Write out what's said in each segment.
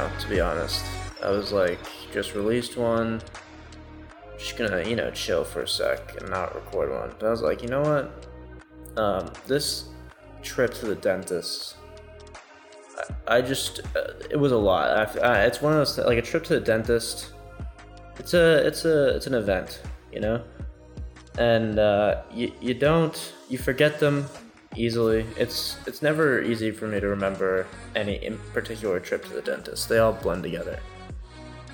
now, to be honest. I was like, just released one. Just gonna, you know, chill for a sec and not record one. But I was like, you know what? Um, this trip to the dentist, I, I just, uh, it was a lot. I, I, it's one of those, like a trip to the dentist. It's a, it's a, it's an event, you know and uh, you, you don't you forget them easily. It's it's never easy for me to remember any in particular trip to the dentist. They all blend together.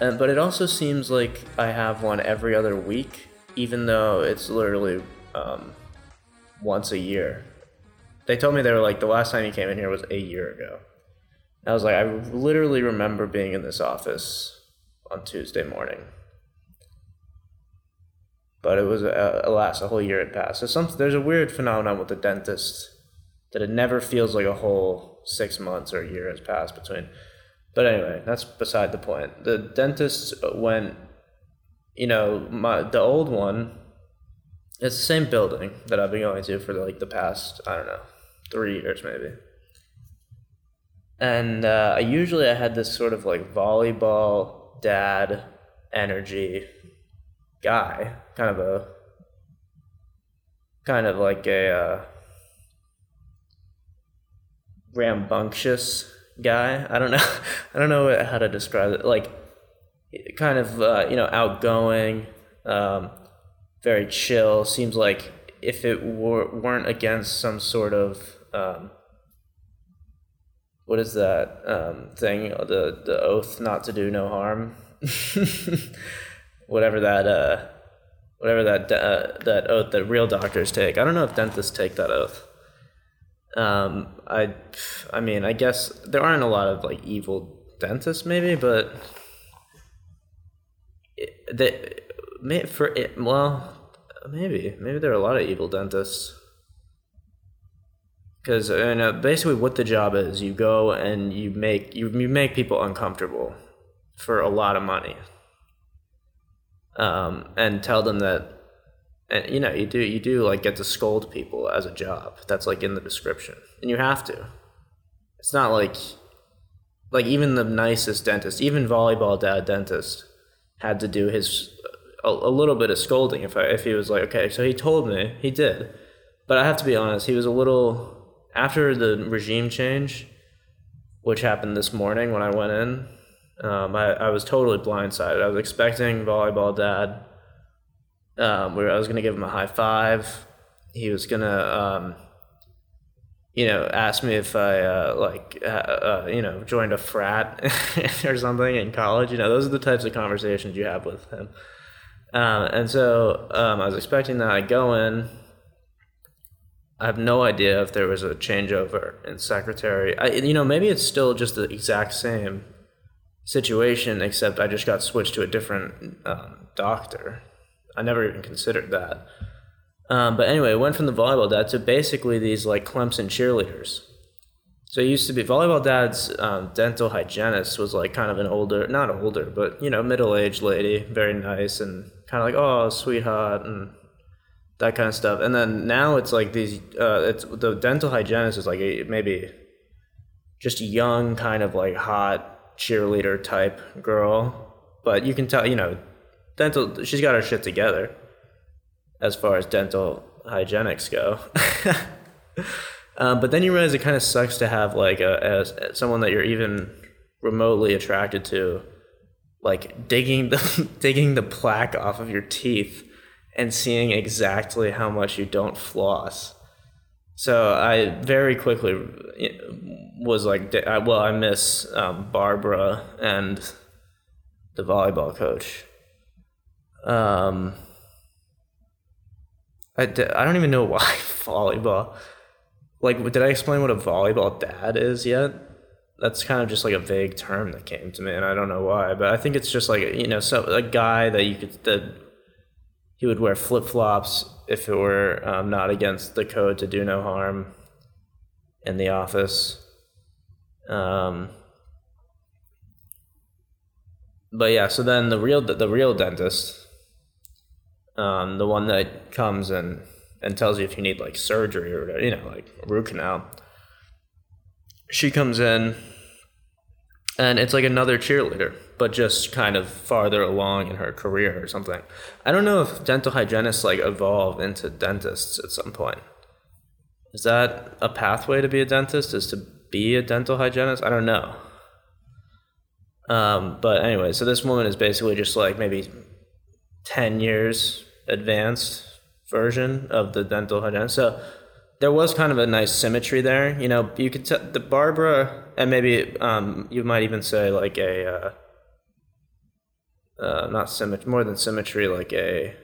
And, but it also seems like i have one every other week even though it's literally um, once a year. They told me they were like the last time you came in here was a year ago. I was like i literally remember being in this office on tuesday morning. But it was uh, alas a whole year had passed. So some there's a weird phenomenon with the dentist that it never feels like a whole six months or a year has passed between. But anyway, that's beside the point. The dentist went, you know, my the old one. It's the same building that I've been going to for like the past I don't know three years maybe. And uh, I usually I had this sort of like volleyball dad energy guy, kind of a kind of like a uh, rambunctious guy. I don't know. I don't know how to describe it. Like kind of uh, you know outgoing, um, very chill. Seems like if it were, weren't against some sort of um, what is that um, thing? The the oath not to do no harm. whatever that uh, whatever that uh, that oath that real doctors take. I don't know if dentists take that oath. Um, I, I mean, I guess there aren't a lot of like evil dentists, maybe, but they, may, for it, well, maybe, maybe there are a lot of evil dentists. Because you know, basically, what the job is, you go and you make you, you make people uncomfortable for a lot of money um, and tell them that and you know you do you do like get to scold people as a job that's like in the description and you have to it's not like like even the nicest dentist even volleyball dad dentist had to do his a, a little bit of scolding if I, if he was like okay so he told me he did but i have to be honest he was a little after the regime change which happened this morning when i went in um, I, I was totally blindsided. I was expecting volleyball dad. Um, where I was gonna give him a high five. He was gonna, um, you know, ask me if I uh, like, uh, uh, you know, joined a frat or something in college. You know, those are the types of conversations you have with him. Um, and so um, I was expecting that. I go in. I have no idea if there was a changeover in secretary. I, you know, maybe it's still just the exact same situation, except I just got switched to a different um, doctor. I never even considered that. Um, but anyway, it went from the volleyball dad to basically these like Clemson cheerleaders. So it used to be volleyball dad's um, dental hygienist was like kind of an older, not older, but you know, middle aged lady, very nice and kind of like oh sweetheart and that kind of stuff. And then now it's like these, uh, it's the dental hygienist is like a, maybe just young, kind of like hot cheerleader type girl, but you can tell, you know, dental. She's got her shit together as far as dental hygienics go. um, but then you realize it kind of sucks to have like a someone that you're even remotely attracted to, like digging the digging the plaque off of your teeth and seeing exactly how much you don't floss. So I very quickly was like, well, I miss um, Barbara and the volleyball coach. Um, I, I don't even know why volleyball. Like, did I explain what a volleyball dad is yet? That's kind of just like a vague term that came to me, and I don't know why. But I think it's just like you know, so a guy that you could that he would wear flip flops if it were um, not against the code to do no harm in the office. Um, but yeah, so then the real the real dentist, um, the one that comes and and tells you if you need like surgery or you know, like root canal. She comes in and it's like another cheerleader, but just kind of farther along in her career or something. I don't know if dental hygienists like evolve into dentists at some point. Is that a pathway to be a dentist? Is to be a dental hygienist? I don't know. Um, but anyway, so this woman is basically just like maybe 10 years advanced version of the dental hygienist. So there was kind of a nice symmetry there. You know, you could tell the Barbara, and maybe um, you might even say like a, uh, uh, not symmetry, more than symmetry, like a,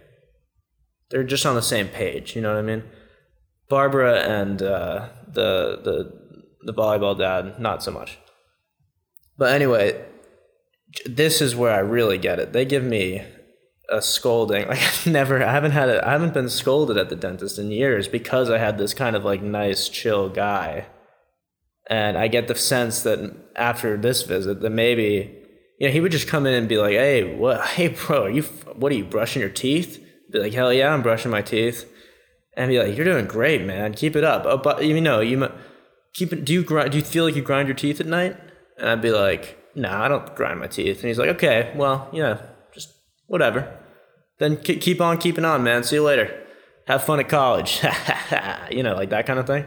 they're just on the same page. You know what I mean? Barbara and uh, the the the volleyball dad, not so much. But anyway, this is where I really get it. They give me a scolding. Like I've never, I haven't had it. I haven't been scolded at the dentist in years because I had this kind of like nice, chill guy. And I get the sense that after this visit, that maybe, you know, he would just come in and be like, "Hey, what? Hey, bro, are you? What are you brushing your teeth?" Be like, "Hell yeah, I'm brushing my teeth." And be like, "You're doing great, man. Keep it up." Oh, but you know, you keep it. Do you grind? Do you feel like you grind your teeth at night? And I'd be like, "No, nah, I don't grind my teeth." And he's like, "Okay, well, yeah, just whatever." Then keep on keeping on, man. See you later. Have fun at college. you know, like that kind of thing.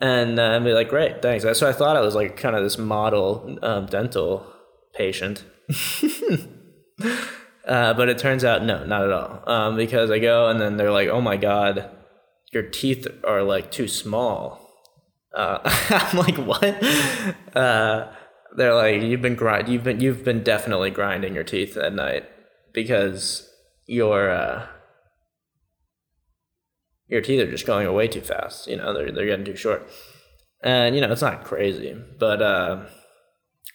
And uh, I'd be like, great, thanks. That's what I thought I was like kind of this model um, dental patient. uh, but it turns out, no, not at all. Um, because I go and then they're like, oh my God, your teeth are like too small. Uh, I'm like, what? Uh, they're like, you've been grind, you've been, you've been definitely grinding your teeth at night because your uh, your teeth are just going away too fast. You know, they're they're getting too short, and you know it's not crazy, but uh,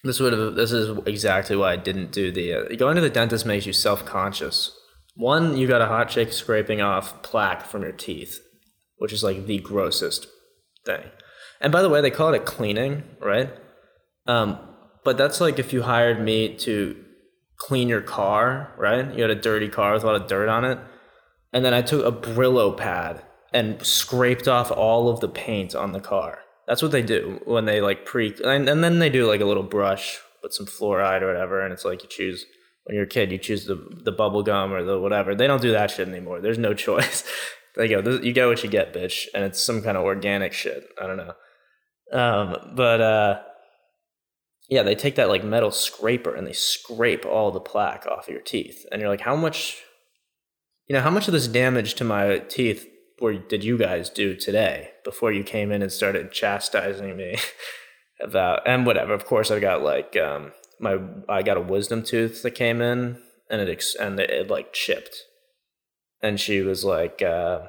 this would have this is exactly why I didn't do the uh, going to the dentist makes you self conscious. One, you got a hot chick scraping off plaque from your teeth, which is like the grossest thing. And by the way, they call it a cleaning, right? Um, but that's like if you hired me to clean your car, right? You had a dirty car with a lot of dirt on it. And then I took a Brillo pad and scraped off all of the paint on the car. That's what they do when they like pre, and, and then they do like a little brush with some fluoride or whatever. And it's like you choose, when you're a kid, you choose the, the bubble gum or the whatever. They don't do that shit anymore. There's no choice. they go, you get what you get, bitch. And it's some kind of organic shit. I don't know. Um, but, uh, yeah, they take that like metal scraper and they scrape all the plaque off of your teeth. And you're like, how much, you know, how much of this damage to my teeth were, did you guys do today before you came in and started chastising me about, and whatever. Of course, I got like, um, my, I got a wisdom tooth that came in and it, ex- and it, it like chipped. And she was like, uh,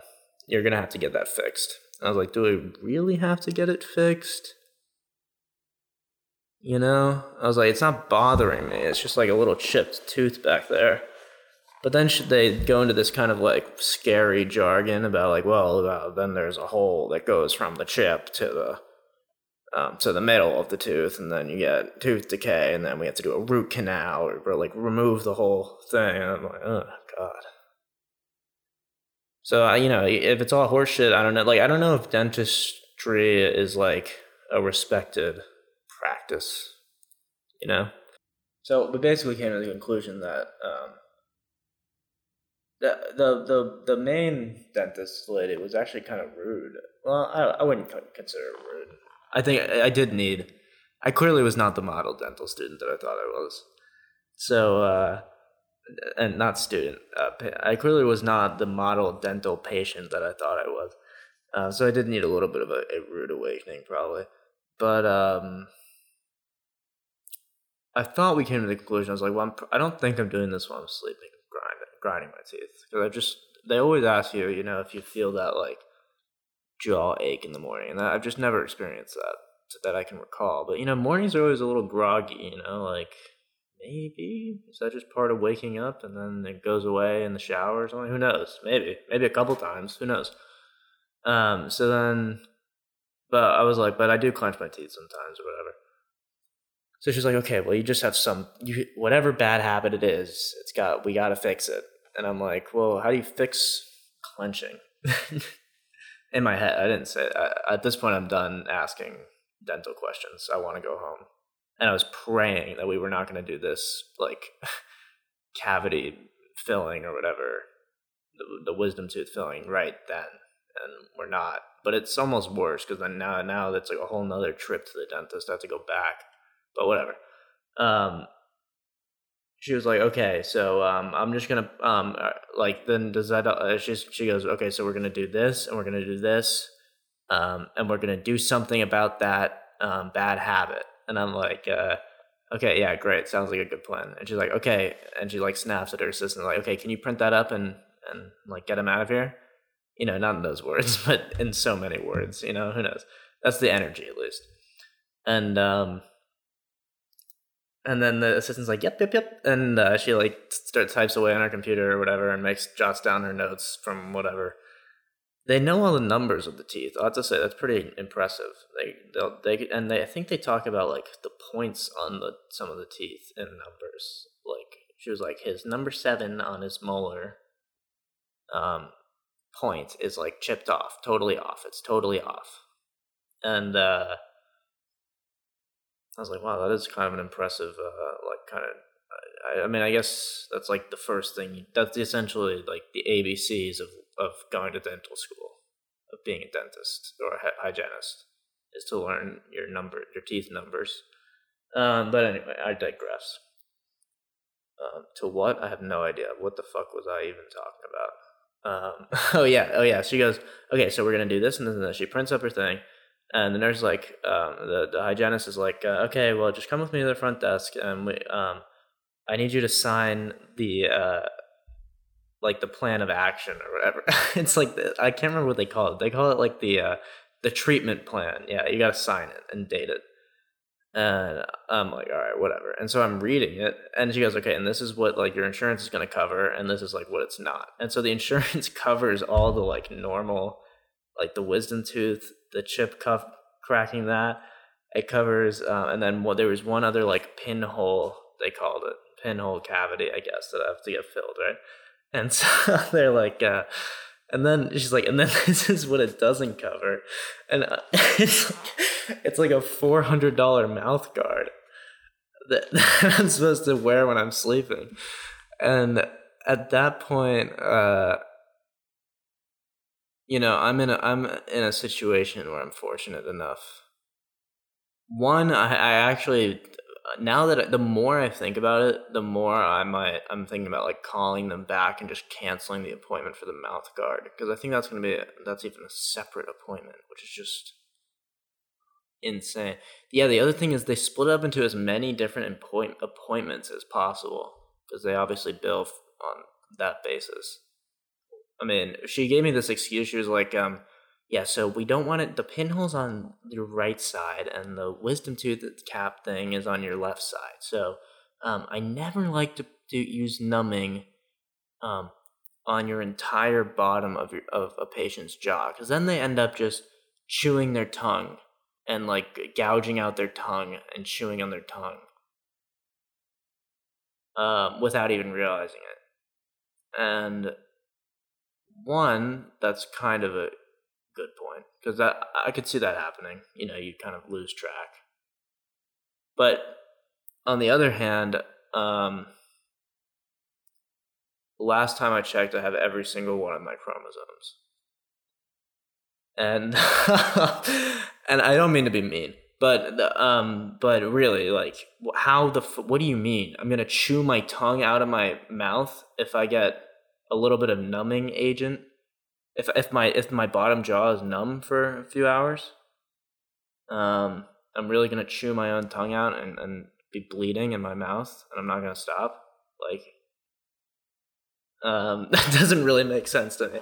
you're going to have to get that fixed. I was like, do I really have to get it fixed? You know, I was like, it's not bothering me. It's just like a little chipped tooth back there. But then should they go into this kind of like scary jargon about like, well, uh, then there's a hole that goes from the chip to the um, to the middle of the tooth, and then you get tooth decay, and then we have to do a root canal or, or like remove the whole thing. And I'm like, oh god. So I, you know, if it's all horseshit, I don't know. Like, I don't know if dentistry is like a respected practice, you know? So we basically came to the conclusion that um, the, the, the, the main dentist lady it was actually kind of rude. Well, I, I wouldn't consider it rude. I think I, I did need, I clearly was not the model dental student that I thought I was. So, uh, and not student. Uh, I clearly was not the model dental patient that I thought I was. Uh, so I did need a little bit of a, a rude awakening, probably. But um, I thought we came to the conclusion. I was like, well, I'm, I do not think I'm doing this while I'm sleeping, grinding, grinding my teeth. Because I just, they always ask you, you know, if you feel that like jaw ache in the morning, and I've just never experienced that that I can recall. But you know, mornings are always a little groggy. You know, like maybe is that just part of waking up and then it goes away in the shower or something? Who knows? Maybe, maybe a couple times. Who knows? Um. So then, but I was like, but I do clench my teeth sometimes or whatever. So she's like, okay, well, you just have some, you, whatever bad habit it is, it's got, we got to fix it. And I'm like, well, how do you fix clenching? in my head, I didn't say I, at this point. I'm done asking dental questions. I want to go home, and I was praying that we were not going to do this like cavity filling or whatever, the, the wisdom tooth filling right then, and we're not. But it's almost worse because then now now that's like a whole nother trip to the dentist. I have to go back, but whatever. Um, she was like, okay, so um, I'm just gonna um, uh, like then does that? Uh, she she goes, okay, so we're gonna do this and we're gonna do this, um, and we're gonna do something about that um, bad habit. And I'm like, uh, okay, yeah, great, sounds like a good plan. And she's like, okay, and she like snaps at her assistant, like, okay, can you print that up and and like get him out of here? You know, not in those words, but in so many words. You know, who knows? That's the energy, at least. And um, and then the assistant's like, "Yep, yep, yep," and uh, she like starts types away on her computer or whatever, and makes jots down her notes from whatever. They know all the numbers of the teeth. I have to say that's pretty impressive. They they and they I think they talk about like the points on the some of the teeth in numbers. Like she was like his number seven on his molar, um, point is like chipped off, totally off. It's totally off, and uh I was like, wow, that is kind of an impressive, uh, like, kind of. I, I, mean, I guess that's like the first thing. That's essentially like the ABCs of of going to dental school, of being a dentist or a hygienist, is to learn your number, your teeth numbers. Um, but anyway, I digress. Um, to what? I have no idea. What the fuck was I even talking about? Um, oh yeah, oh yeah. She goes, okay, so we're gonna do this and this and. She prints up her thing and the nurse is like, um, the, the hygienist is like, uh, okay, well, just come with me to the front desk, and we, um, I need you to sign the, uh, like the plan of action or whatever. it's like the, I can't remember what they call it. They call it like the, uh, the treatment plan. Yeah, you got to sign it and date it. And I'm like, all right, whatever. And so I'm reading it, and she goes, okay, and this is what like your insurance is going to cover, and this is like what it's not. And so the insurance covers all the like normal, like the wisdom tooth the chip cuff cracking that. It covers, uh, and then there was one other like pinhole they called it pinhole cavity, I guess, that I have to get filled, right? And so they're like, uh, and then she's like, and then this is what it doesn't cover, and uh, it's like, it's like a four hundred dollar mouth guard that, that I'm supposed to wear when I'm sleeping, and at that point, uh, you know, I'm in a I'm in a situation where I'm fortunate enough. One, I, I actually now that I, the more I think about it, the more I might I'm thinking about like calling them back and just canceling the appointment for the mouth guard because I think that's going to be that's even a separate appointment, which is just insane. Yeah, the other thing is they split up into as many different appoint, appointments as possible because they obviously bill on that basis. I mean, she gave me this excuse. She was like, um, yeah, so we don't want it. The pinhole's on your right side, and the wisdom tooth cap thing is on your left side. So um, I never like to, to use numbing um, on your entire bottom of your of a patient's jaw, because then they end up just chewing their tongue and like gouging out their tongue and chewing on their tongue um, without even realizing it. And one, that's kind of a good point because that I could see that happening. You know, you kind of lose track. But on the other hand, um, last time I checked, I have every single one of my chromosomes, and and I don't mean to be mean, but um, but really, like, how the what do you mean? I'm gonna chew my tongue out of my mouth if I get a little bit of numbing agent. If if my if my bottom jaw is numb for a few hours, um, I'm really gonna chew my own tongue out and, and be bleeding in my mouth, and I'm not gonna stop. Like, um, that doesn't really make sense to me.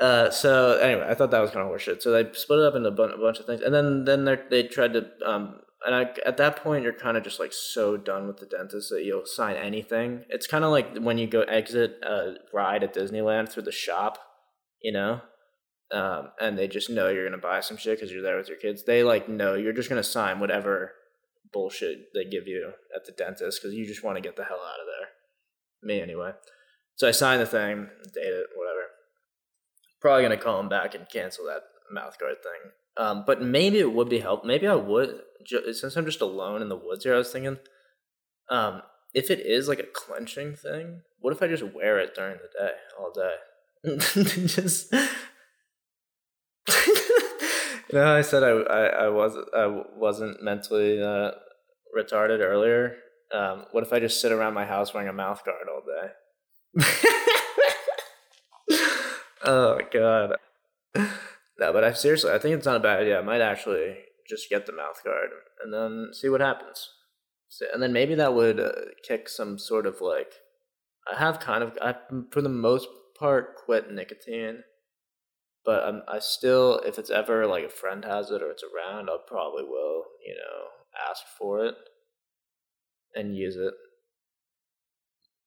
Uh, so anyway, I thought that was kind of horseshit. So they split it up into a bunch of things, and then then they tried to um, and I, at that point you're kind of just like so done with the dentist that you'll sign anything. It's kind of like when you go exit a ride at disneyland through the shop you know? Um, and they just know you're gonna buy some shit because you're there with your kids. They like know you're just gonna sign whatever bullshit they give you at the dentist because you just want to get the hell out of there. Me anyway. So i signed the thing date it Probably gonna call him back and cancel that mouth guard thing. Um, but maybe it would be helpful. Maybe I would since I'm just alone in the woods here. I was thinking, um, if it is like a clenching thing, what if I just wear it during the day, all day? just know, I said I, I, I was I wasn't mentally uh, retarded earlier. Um, what if I just sit around my house wearing a mouth guard all day? oh god. No, but I seriously, I think it's not a bad idea. I might actually just get the mouth guard and then see what happens. And then maybe that would uh, kick some sort of like. I have kind of, I for the most part quit nicotine, but I'm, I still, if it's ever like a friend has it or it's around, I probably will, you know, ask for it and use it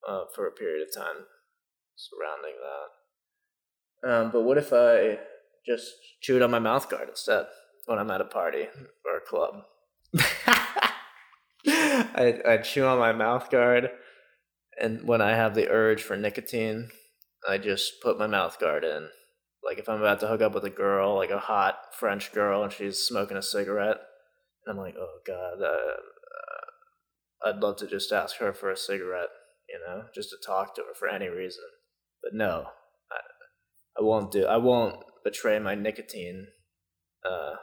uh, for a period of time surrounding that. Um, but what if I just chew it on my mouth guard instead when I'm at a party or a club? I I chew on my mouth guard, and when I have the urge for nicotine, I just put my mouth guard in. Like if I'm about to hook up with a girl, like a hot French girl, and she's smoking a cigarette, and I'm like, oh god, uh, uh, I'd love to just ask her for a cigarette, you know, just to talk to her for any reason. But no, I, won't do. I won't betray my nicotine, uh,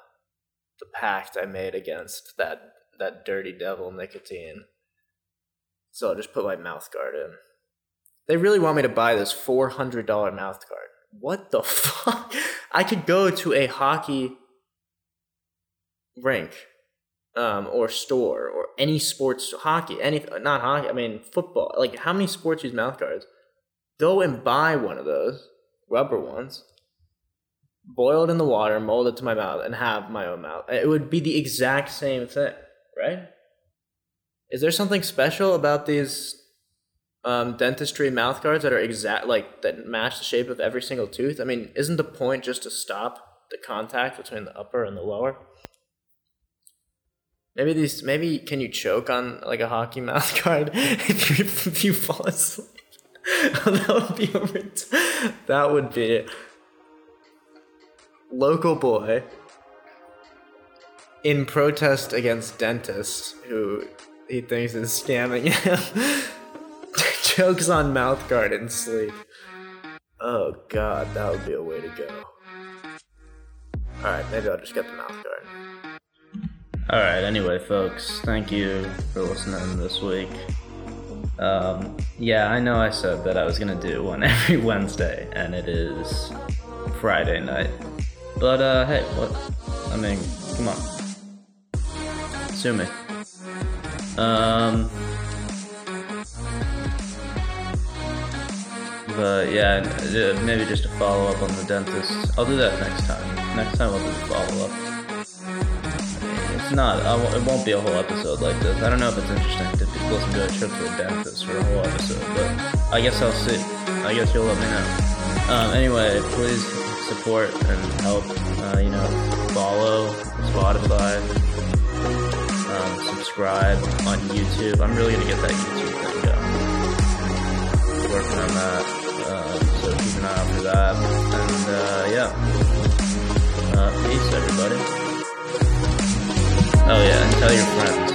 the pact I made against that that dirty devil nicotine. So I'll just put my mouth guard in. They really want me to buy this four hundred dollar mouth guard what the fuck? I could go to a hockey rink um, or store or any sports hockey, any not hockey. I mean football. Like how many sports use mouth guards? Go and buy one of those rubber ones, boil it in the water, mold it to my mouth, and have my own mouth. It would be the exact same thing, right? Is there something special about these um, dentistry mouth guards that are exact like that match the shape of every single tooth. I mean, isn't the point just to stop the contact between the upper and the lower? Maybe these. Maybe can you choke on like a hockey mouth guard if you if you fall asleep? that would be a, that would be local boy in protest against dentists who he thinks is scamming him chokes on mouth guard and sleep. Oh god, that would be a way to go. Alright, maybe I'll just get the mouth guard. Alright, anyway, folks, thank you for listening this week. Um, yeah, I know I said that I was gonna do one every Wednesday, and it is Friday night. But, uh, hey, what? I mean, come on. Sue me. Um, But yeah, maybe just a follow up on the dentist. I'll do that next time. Next time I'll do a follow up. Not. it won't be a whole episode like this. I don't know if it's interesting to listen to a trip to the dentist for a whole episode, but I guess I'll see. I guess you'll let me know. Um, anyway, please support and help. Uh, you know, follow Spotify, um, subscribe on YouTube. I'm really gonna get that YouTube thing going. Working on that. Uh, so keep an eye out for that. And uh, yeah, uh, peace, everybody. Oh yeah, tell your friends.